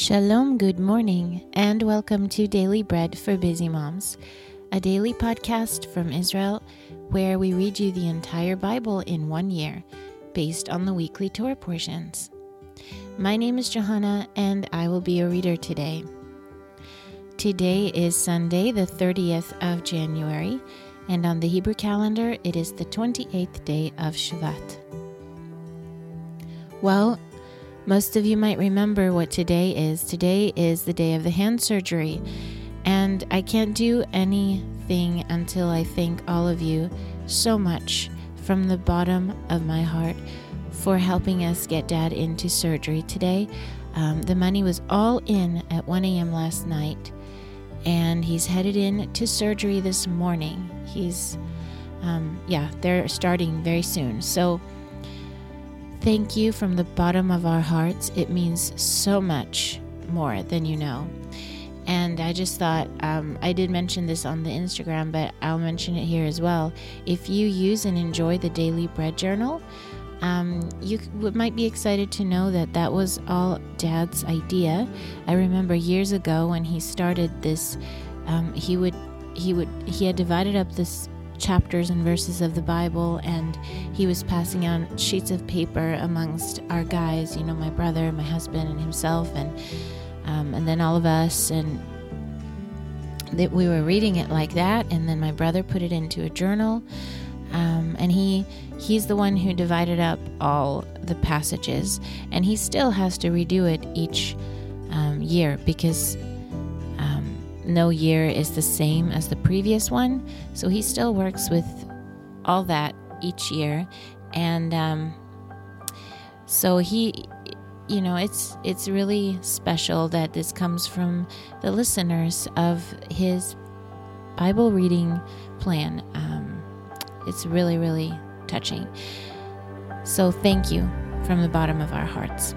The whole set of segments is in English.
Shalom, good morning, and welcome to Daily Bread for Busy Moms, a daily podcast from Israel where we read you the entire Bible in one year based on the weekly Torah portions. My name is Johanna, and I will be your reader today. Today is Sunday, the 30th of January, and on the Hebrew calendar, it is the 28th day of Shvat. Well, most of you might remember what today is. Today is the day of the hand surgery, and I can't do anything until I thank all of you so much from the bottom of my heart for helping us get dad into surgery today. Um, the money was all in at 1 a.m. last night, and he's headed in to surgery this morning. He's, um, yeah, they're starting very soon. So, Thank you from the bottom of our hearts. It means so much more than you know. And I just thought, um, I did mention this on the Instagram, but I'll mention it here as well. If you use and enjoy the Daily Bread Journal, um, you might be excited to know that that was all Dad's idea. I remember years ago when he started this, um, he would he would he had divided up this chapters and verses of the Bible, and he was passing out sheets of paper amongst our guys, you know, my brother, my husband, and himself, and um, and then all of us, and that we were reading it like that, and then my brother put it into a journal, um, and he he's the one who divided up all the passages, and he still has to redo it each um, year because no year is the same as the previous one. So he still works with all that each year. And um, so he, you know, it's it's really special that this comes from the listeners of his Bible reading plan. Um, it's really, really touching. So thank you from the bottom of our hearts.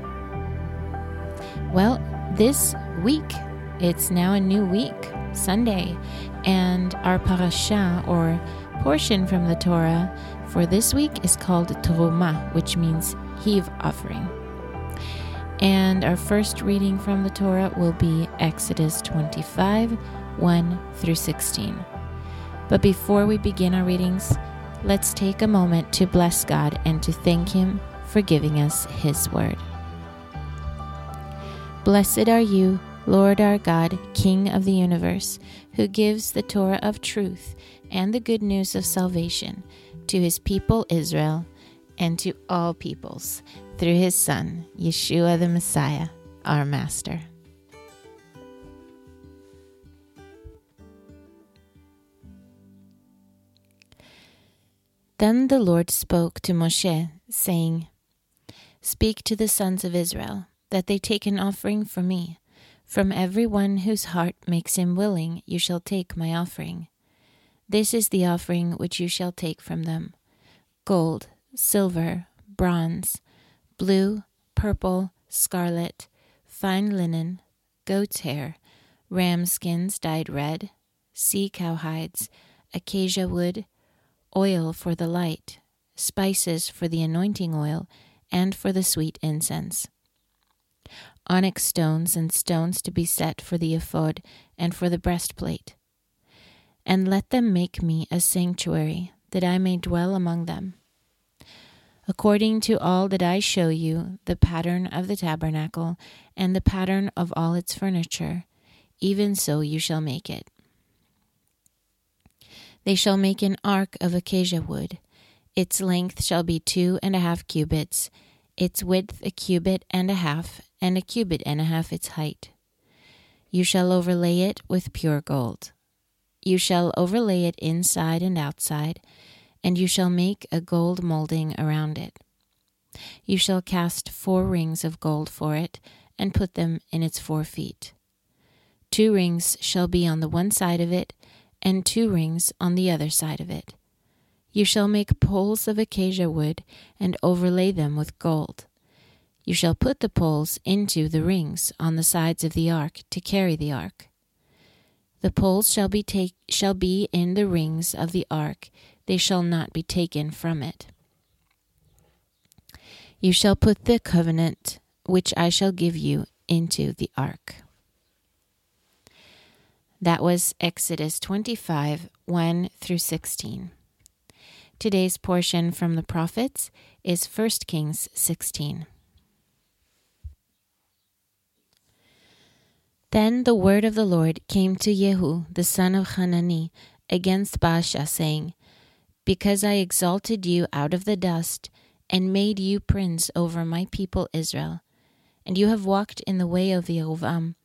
Well, this week it's now a new week, Sunday, and our parasha or portion from the Torah for this week is called Teruma, which means heave offering. And our first reading from the Torah will be Exodus 25 1 through 16. But before we begin our readings, let's take a moment to bless God and to thank Him for giving us His word. Blessed are you Lord our God, King of the universe, who gives the Torah of truth and the good news of salvation to his people Israel and to all peoples through his Son, Yeshua the Messiah, our Master. Then the Lord spoke to Moshe, saying, Speak to the sons of Israel, that they take an offering for me from every one whose heart makes him willing, you shall take my offering. This is the offering which you shall take from them gold, silver, bronze, blue, purple, scarlet, fine linen, goat's hair, ram skins dyed red, sea cow hides, acacia wood, oil for the light, spices for the anointing oil, and for the sweet incense onyx stones and stones to be set for the ephod and for the breastplate. And let them make me a sanctuary, that I may dwell among them. According to all that I show you, the pattern of the tabernacle, and the pattern of all its furniture, even so you shall make it. They shall make an ark of acacia wood. Its length shall be two and a half cubits, its width a cubit and a half, and a cubit and a half its height. You shall overlay it with pure gold. You shall overlay it inside and outside, and you shall make a gold molding around it. You shall cast four rings of gold for it, and put them in its four feet. Two rings shall be on the one side of it, and two rings on the other side of it. You shall make poles of acacia wood, and overlay them with gold. You shall put the poles into the rings on the sides of the ark to carry the ark. The poles shall be take, shall be in the rings of the ark; they shall not be taken from it. You shall put the covenant which I shall give you into the ark. That was Exodus 25 1 through 16. Today's portion from the prophets is 1 Kings 16. Then the word of the Lord came to Jehu, the son of Hanani, against Baasha, saying, Because I exalted you out of the dust, and made you prince over my people Israel, and you have walked in the way of Yerovam,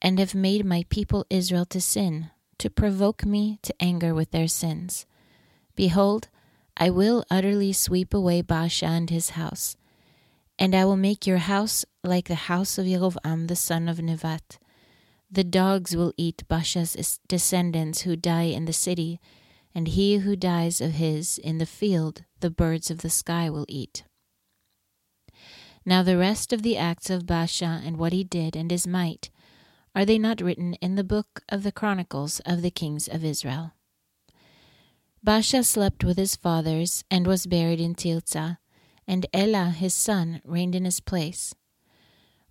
and have made my people Israel to sin, to provoke me to anger with their sins. Behold, I will utterly sweep away Baasha and his house, and I will make your house like the house of Yerovam the son of Nevat. The dogs will eat Baasha's descendants who die in the city, and he who dies of his in the field the birds of the sky will eat. Now the rest of the acts of Baasha and what he did and his might, are they not written in the book of the chronicles of the kings of Israel? Baasha slept with his fathers and was buried in Tirzah, and Elah his son reigned in his place.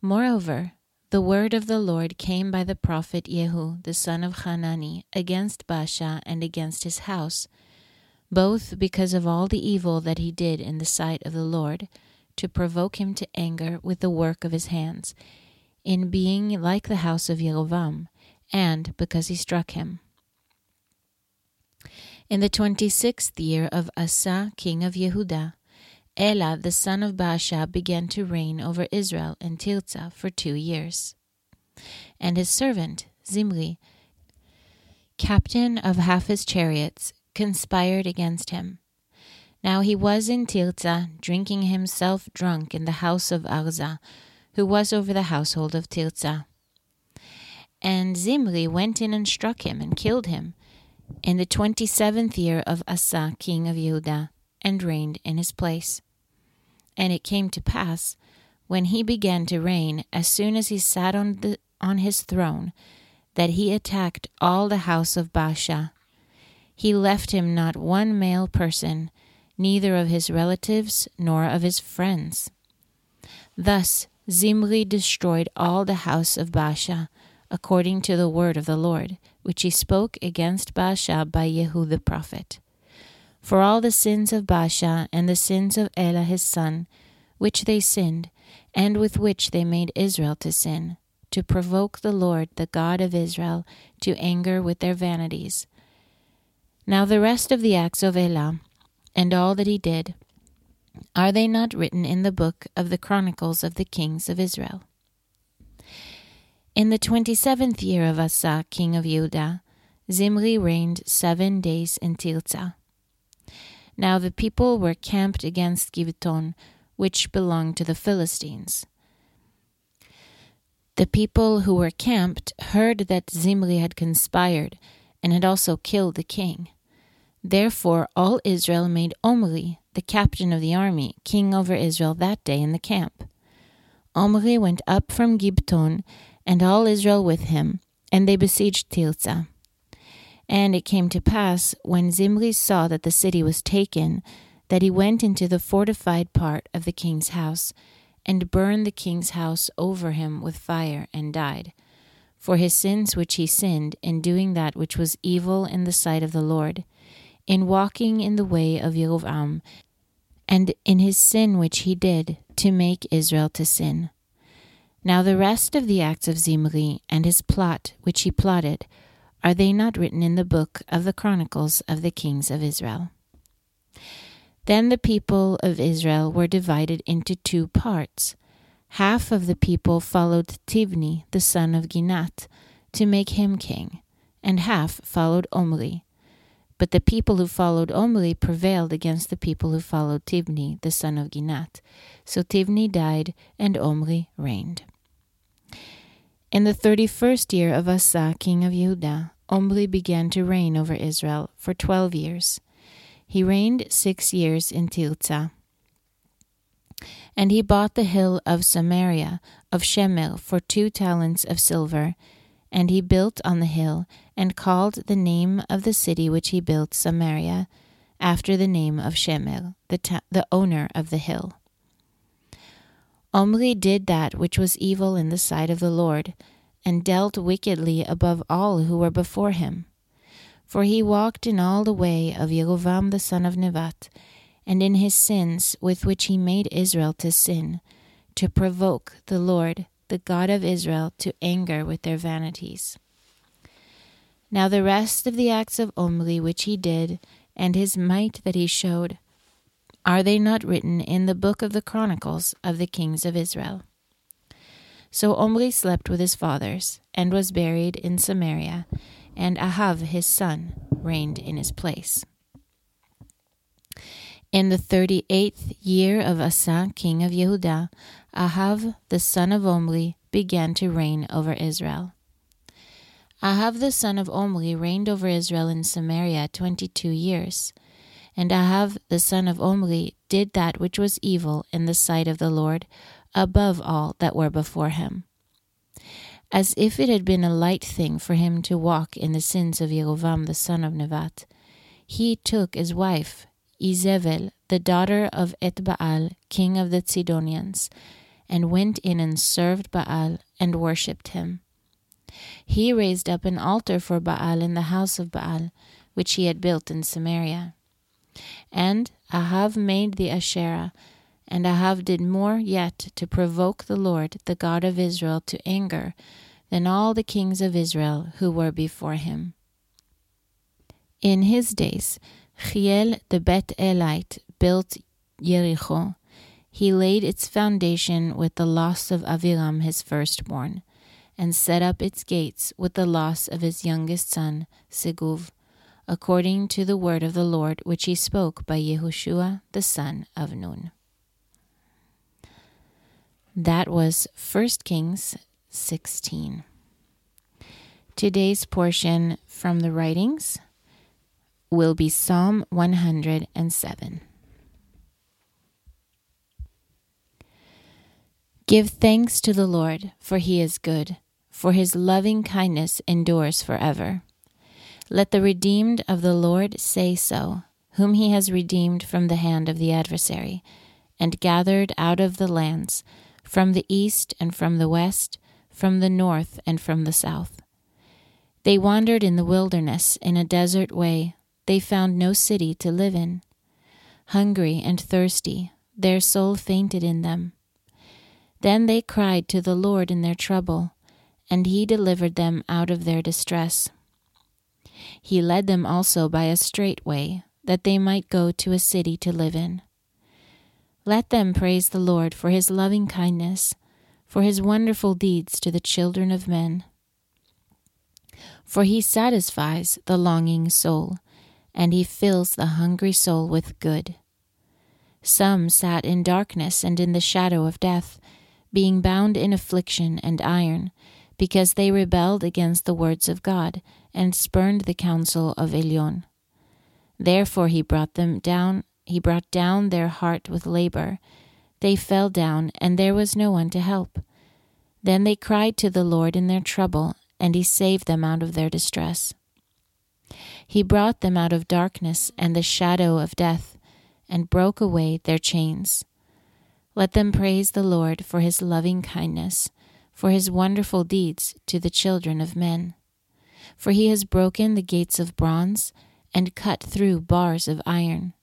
Moreover, the word of the Lord came by the prophet Jehu the son of Hanani against Baasha and against his house, both because of all the evil that he did in the sight of the Lord, to provoke him to anger with the work of his hands, in being like the house of Jerovam, and because he struck him. In the twenty sixth year of Asa, king of Yehudah, Elah the son of Baasha began to reign over Israel in Tirzah for two years. And his servant, Zimri, captain of half his chariots, conspired against him. Now he was in Tirzah, drinking himself drunk in the house of Arza, who was over the household of Tirzah. And Zimri went in and struck him and killed him in the twenty seventh year of Asa, king of Judah, and reigned in his place. And it came to pass, when he began to reign, as soon as he sat on, the, on his throne, that he attacked all the house of Baasha. He left him not one male person, neither of his relatives nor of his friends. Thus Zimri destroyed all the house of Baasha, according to the word of the Lord, which he spoke against Baasha by Jehu the prophet. For all the sins of Baasha and the sins of Elah his son, which they sinned, and with which they made Israel to sin, to provoke the Lord, the God of Israel, to anger with their vanities. Now the rest of the acts of Elah, and all that he did, are they not written in the book of the Chronicles of the Kings of Israel? In the twenty seventh year of Asa, king of Judah, Zimri reigned seven days in Tirzah. Now the people were camped against Gibeton, which belonged to the Philistines. The people who were camped heard that Zimri had conspired and had also killed the king. Therefore all Israel made Omri, the captain of the army, king over Israel that day in the camp. Omri went up from Gibeton and all Israel with him, and they besieged Tirzah. And it came to pass, when Zimri saw that the city was taken, that he went into the fortified part of the king's house, and burned the king's house over him with fire, and died. For his sins which he sinned in doing that which was evil in the sight of the Lord, in walking in the way of Jeroboam, and in his sin which he did to make Israel to sin. Now the rest of the acts of Zimri and his plot which he plotted, are they not written in the book of the Chronicles of the kings of Israel? Then the people of Israel were divided into two parts. Half of the people followed Tibni, the son of Ginat, to make him king, and half followed Omri. But the people who followed Omri prevailed against the people who followed Tibni, the son of Ginat. So Tibni died, and Omri reigned. In the thirty first year of Asa, king of Judah, Omri began to reign over Israel for twelve years. He reigned six years in Tirzah. And he bought the hill of Samaria of Shemer for two talents of silver, and he built on the hill, and called the name of the city which he built Samaria, after the name of Shemer, the, ta- the owner of the hill. Omri did that which was evil in the sight of the Lord, and dealt wickedly above all who were before him. For he walked in all the way of Yerovam the son of Nevat, and in his sins with which he made Israel to sin, to provoke the Lord, the God of Israel, to anger with their vanities. Now the rest of the acts of Omri which he did, and his might that he showed, are they not written in the book of the Chronicles of the kings of Israel? So Omri slept with his fathers, and was buried in Samaria, and Ahav his son reigned in his place. In the thirty eighth year of Asa king of Yehudah, Ahav the son of Omri began to reign over Israel. Ahav the son of Omri reigned over Israel in Samaria twenty two years. And Ahav the son of Omri did that which was evil in the sight of the Lord, above all that were before him. As if it had been a light thing for him to walk in the sins of Yerovam the son of Nevat, he took as wife Izebel, the daughter of Etbaal, king of the Sidonians, and went in and served Baal and worshipped him. He raised up an altar for Baal in the house of Baal, which he had built in Samaria. And Ahav made the Asherah, and Ahav did more yet to provoke the Lord, the God of Israel, to anger than all the kings of Israel who were before him. In his days, Chiel the Bet Elite built Jericho. He laid its foundation with the loss of Aviram his firstborn, and set up its gates with the loss of his youngest son, Seguv according to the word of the Lord which he spoke by Yehoshua the son of Nun. That was 1 Kings 16. Today's portion from the writings will be Psalm 107. Give thanks to the Lord, for he is good, for his loving kindness endures forever. Let the redeemed of the Lord say so, whom he has redeemed from the hand of the adversary, and gathered out of the lands, from the east and from the west, from the north and from the south. They wandered in the wilderness in a desert way. They found no city to live in. Hungry and thirsty, their soul fainted in them. Then they cried to the Lord in their trouble, and he delivered them out of their distress. He led them also by a straight way, that they might go to a city to live in. Let them praise the Lord for his loving kindness, for his wonderful deeds to the children of men. For he satisfies the longing soul, and he fills the hungry soul with good. Some sat in darkness and in the shadow of death, being bound in affliction and iron, because they rebelled against the words of God and spurned the counsel of Elyon. Therefore he brought them down, he brought down their heart with labor. They fell down, and there was no one to help. Then they cried to the Lord in their trouble, and he saved them out of their distress. He brought them out of darkness and the shadow of death, and broke away their chains. Let them praise the Lord for his loving kindness, for his wonderful deeds to the children of men for he has broken the gates of bronze and cut through bars of iron.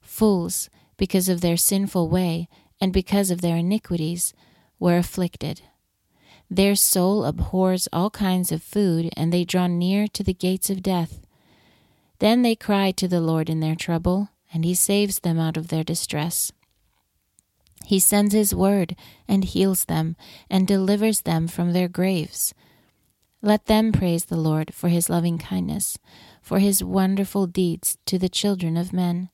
Fools, because of their sinful way and because of their iniquities, were afflicted. Their soul abhors all kinds of food, and they draw near to the gates of death. Then they cry to the Lord in their trouble, and he saves them out of their distress. He sends his word and heals them, and delivers them from their graves. Let them praise the Lord for his loving kindness, for his wonderful deeds to the children of men.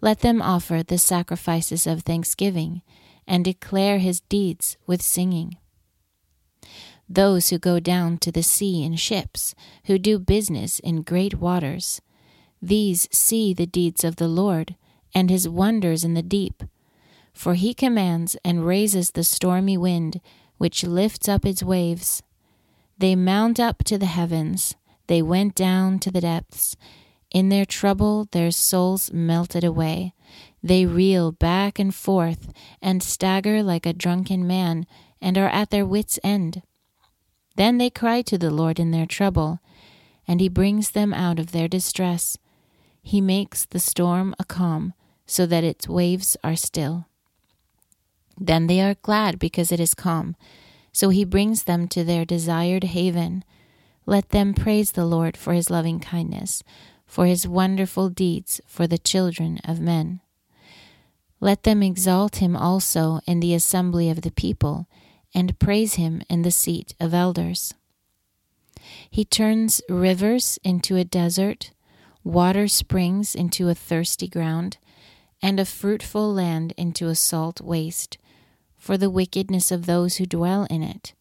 Let them offer the sacrifices of thanksgiving and declare his deeds with singing. Those who go down to the sea in ships, who do business in great waters, these see the deeds of the Lord and his wonders in the deep. For he commands and raises the stormy wind, which lifts up its waves. They mount up to the heavens, they went down to the depths. In their trouble, their souls melted away. They reel back and forth and stagger like a drunken man and are at their wits' end. Then they cry to the Lord in their trouble, and he brings them out of their distress. He makes the storm a calm, so that its waves are still. Then they are glad because it is calm, so he brings them to their desired haven. Let them praise the Lord for his loving kindness, for his wonderful deeds for the children of men. Let them exalt him also in the assembly of the people, and praise him in the seat of elders. He turns rivers into a desert, water springs into a thirsty ground, and a fruitful land into a salt waste, for the wickedness of those who dwell in it.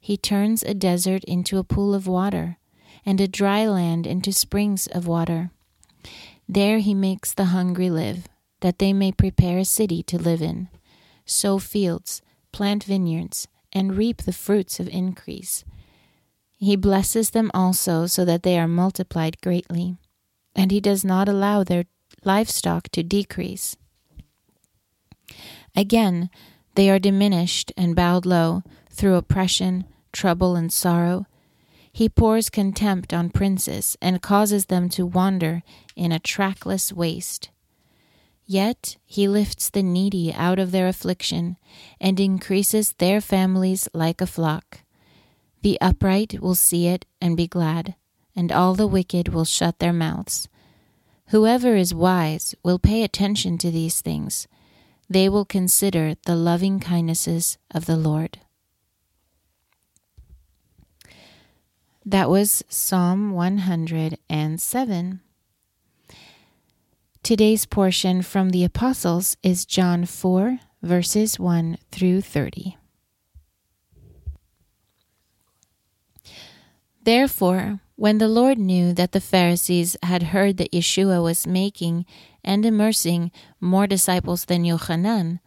He turns a desert into a pool of water, and a dry land into springs of water. There he makes the hungry live, that they may prepare a city to live in, sow fields, plant vineyards, and reap the fruits of increase. He blesses them also so that they are multiplied greatly, and he does not allow their livestock to decrease. Again, they are diminished and bowed low through oppression, trouble, and sorrow. He pours contempt on princes and causes them to wander in a trackless waste. Yet he lifts the needy out of their affliction and increases their families like a flock. The upright will see it and be glad, and all the wicked will shut their mouths. Whoever is wise will pay attention to these things. They will consider the loving kindnesses of the Lord. That was Psalm 107. Today's portion from the Apostles is John 4, verses 1 through 30. Therefore, when the Lord knew that the Pharisees had heard that Yeshua was making and immersing more disciples than Yochanan,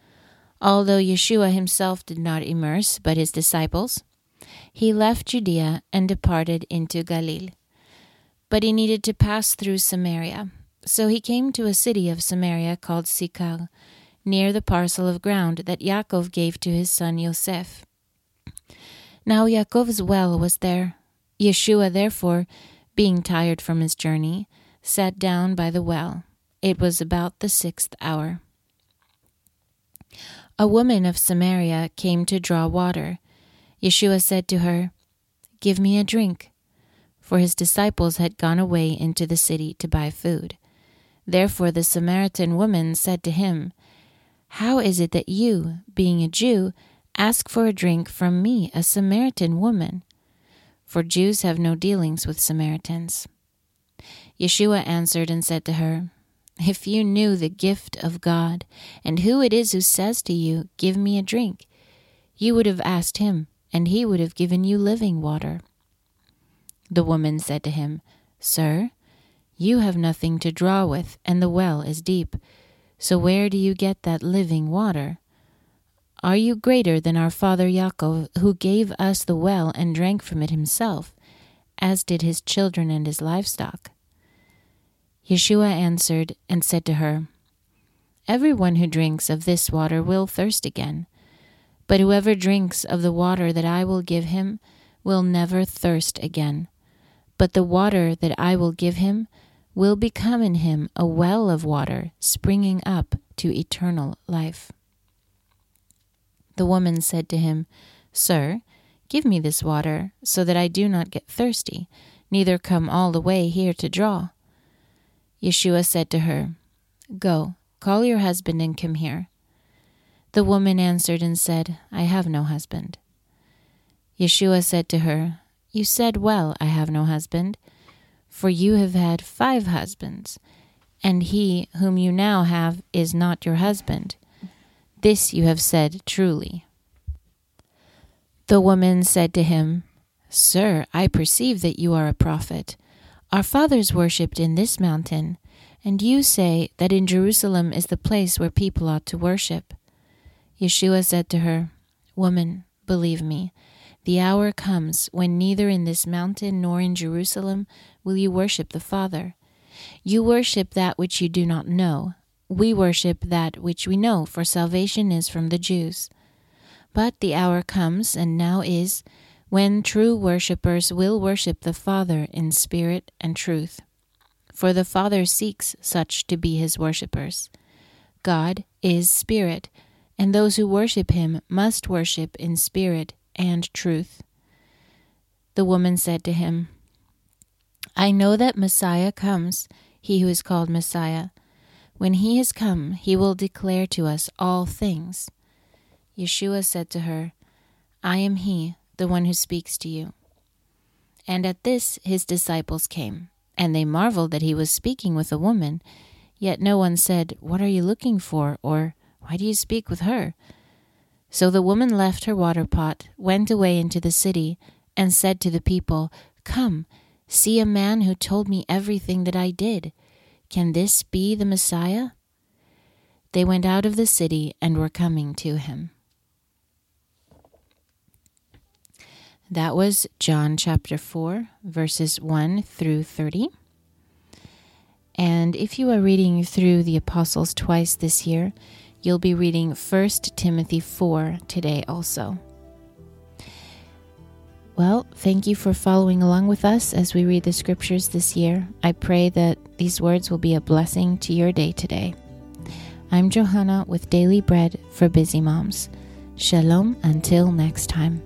although Yeshua himself did not immerse, but his disciples, he left Judea and departed into Galilee. But he needed to pass through Samaria. So he came to a city of Samaria called Sychar, near the parcel of ground that Yaakov gave to his son Yosef. Now Yaakov's well was there. Yeshua, therefore, being tired from his journey, sat down by the well. It was about the sixth hour. A woman of Samaria came to draw water. Yeshua said to her, Give me a drink. For his disciples had gone away into the city to buy food. Therefore the Samaritan woman said to him, How is it that you, being a Jew, ask for a drink from me, a Samaritan woman? For Jews have no dealings with Samaritans. Yeshua answered and said to her, If you knew the gift of God, and who it is who says to you, Give me a drink, you would have asked him, and he would have given you living water. The woman said to him, Sir, you have nothing to draw with, and the well is deep. So where do you get that living water? Are you greater than our father Yaakov, who gave us the well and drank from it himself, as did his children and his livestock? Yeshua answered and said to her, Everyone who drinks of this water will thirst again, but whoever drinks of the water that I will give him will never thirst again. But the water that I will give him will become in him a well of water springing up to eternal life. The woman said to him, Sir, give me this water, so that I do not get thirsty, neither come all the way here to draw. Yeshua said to her, Go, call your husband and come here. The woman answered and said, I have no husband. Yeshua said to her, You said well, I have no husband for you have had five husbands, and he whom you now have is not your husband. This you have said truly. The woman said to him, Sir, I perceive that you are a prophet. Our fathers worshipped in this mountain, and you say that in Jerusalem is the place where people ought to worship. Yeshua said to her, Woman, believe me, the hour comes when neither in this mountain nor in Jerusalem will you worship the Father. You worship that which you do not know. We worship that which we know, for salvation is from the Jews. But the hour comes, and now is, when true worshippers will worship the Father in spirit and truth. For the Father seeks such to be his worshippers. God is spirit, and those who worship him must worship in spirit and truth. The woman said to him, I know that Messiah comes, he who is called Messiah. When he has come, he will declare to us all things. Yeshua said to her, I am he, the one who speaks to you. And at this his disciples came, and they marveled that he was speaking with a woman. Yet no one said, What are you looking for? or Why do you speak with her? So the woman left her water pot, went away into the city, and said to the people, Come, see a man who told me everything that I did. Can this be the Messiah? They went out of the city and were coming to him. That was John chapter 4, verses 1 through 30. And if you are reading through the Apostles twice this year, you'll be reading 1 Timothy 4 today also. Well, thank you for following along with us as we read the scriptures this year. I pray that these words will be a blessing to your day today. I'm Johanna with Daily Bread for Busy Moms. Shalom until next time.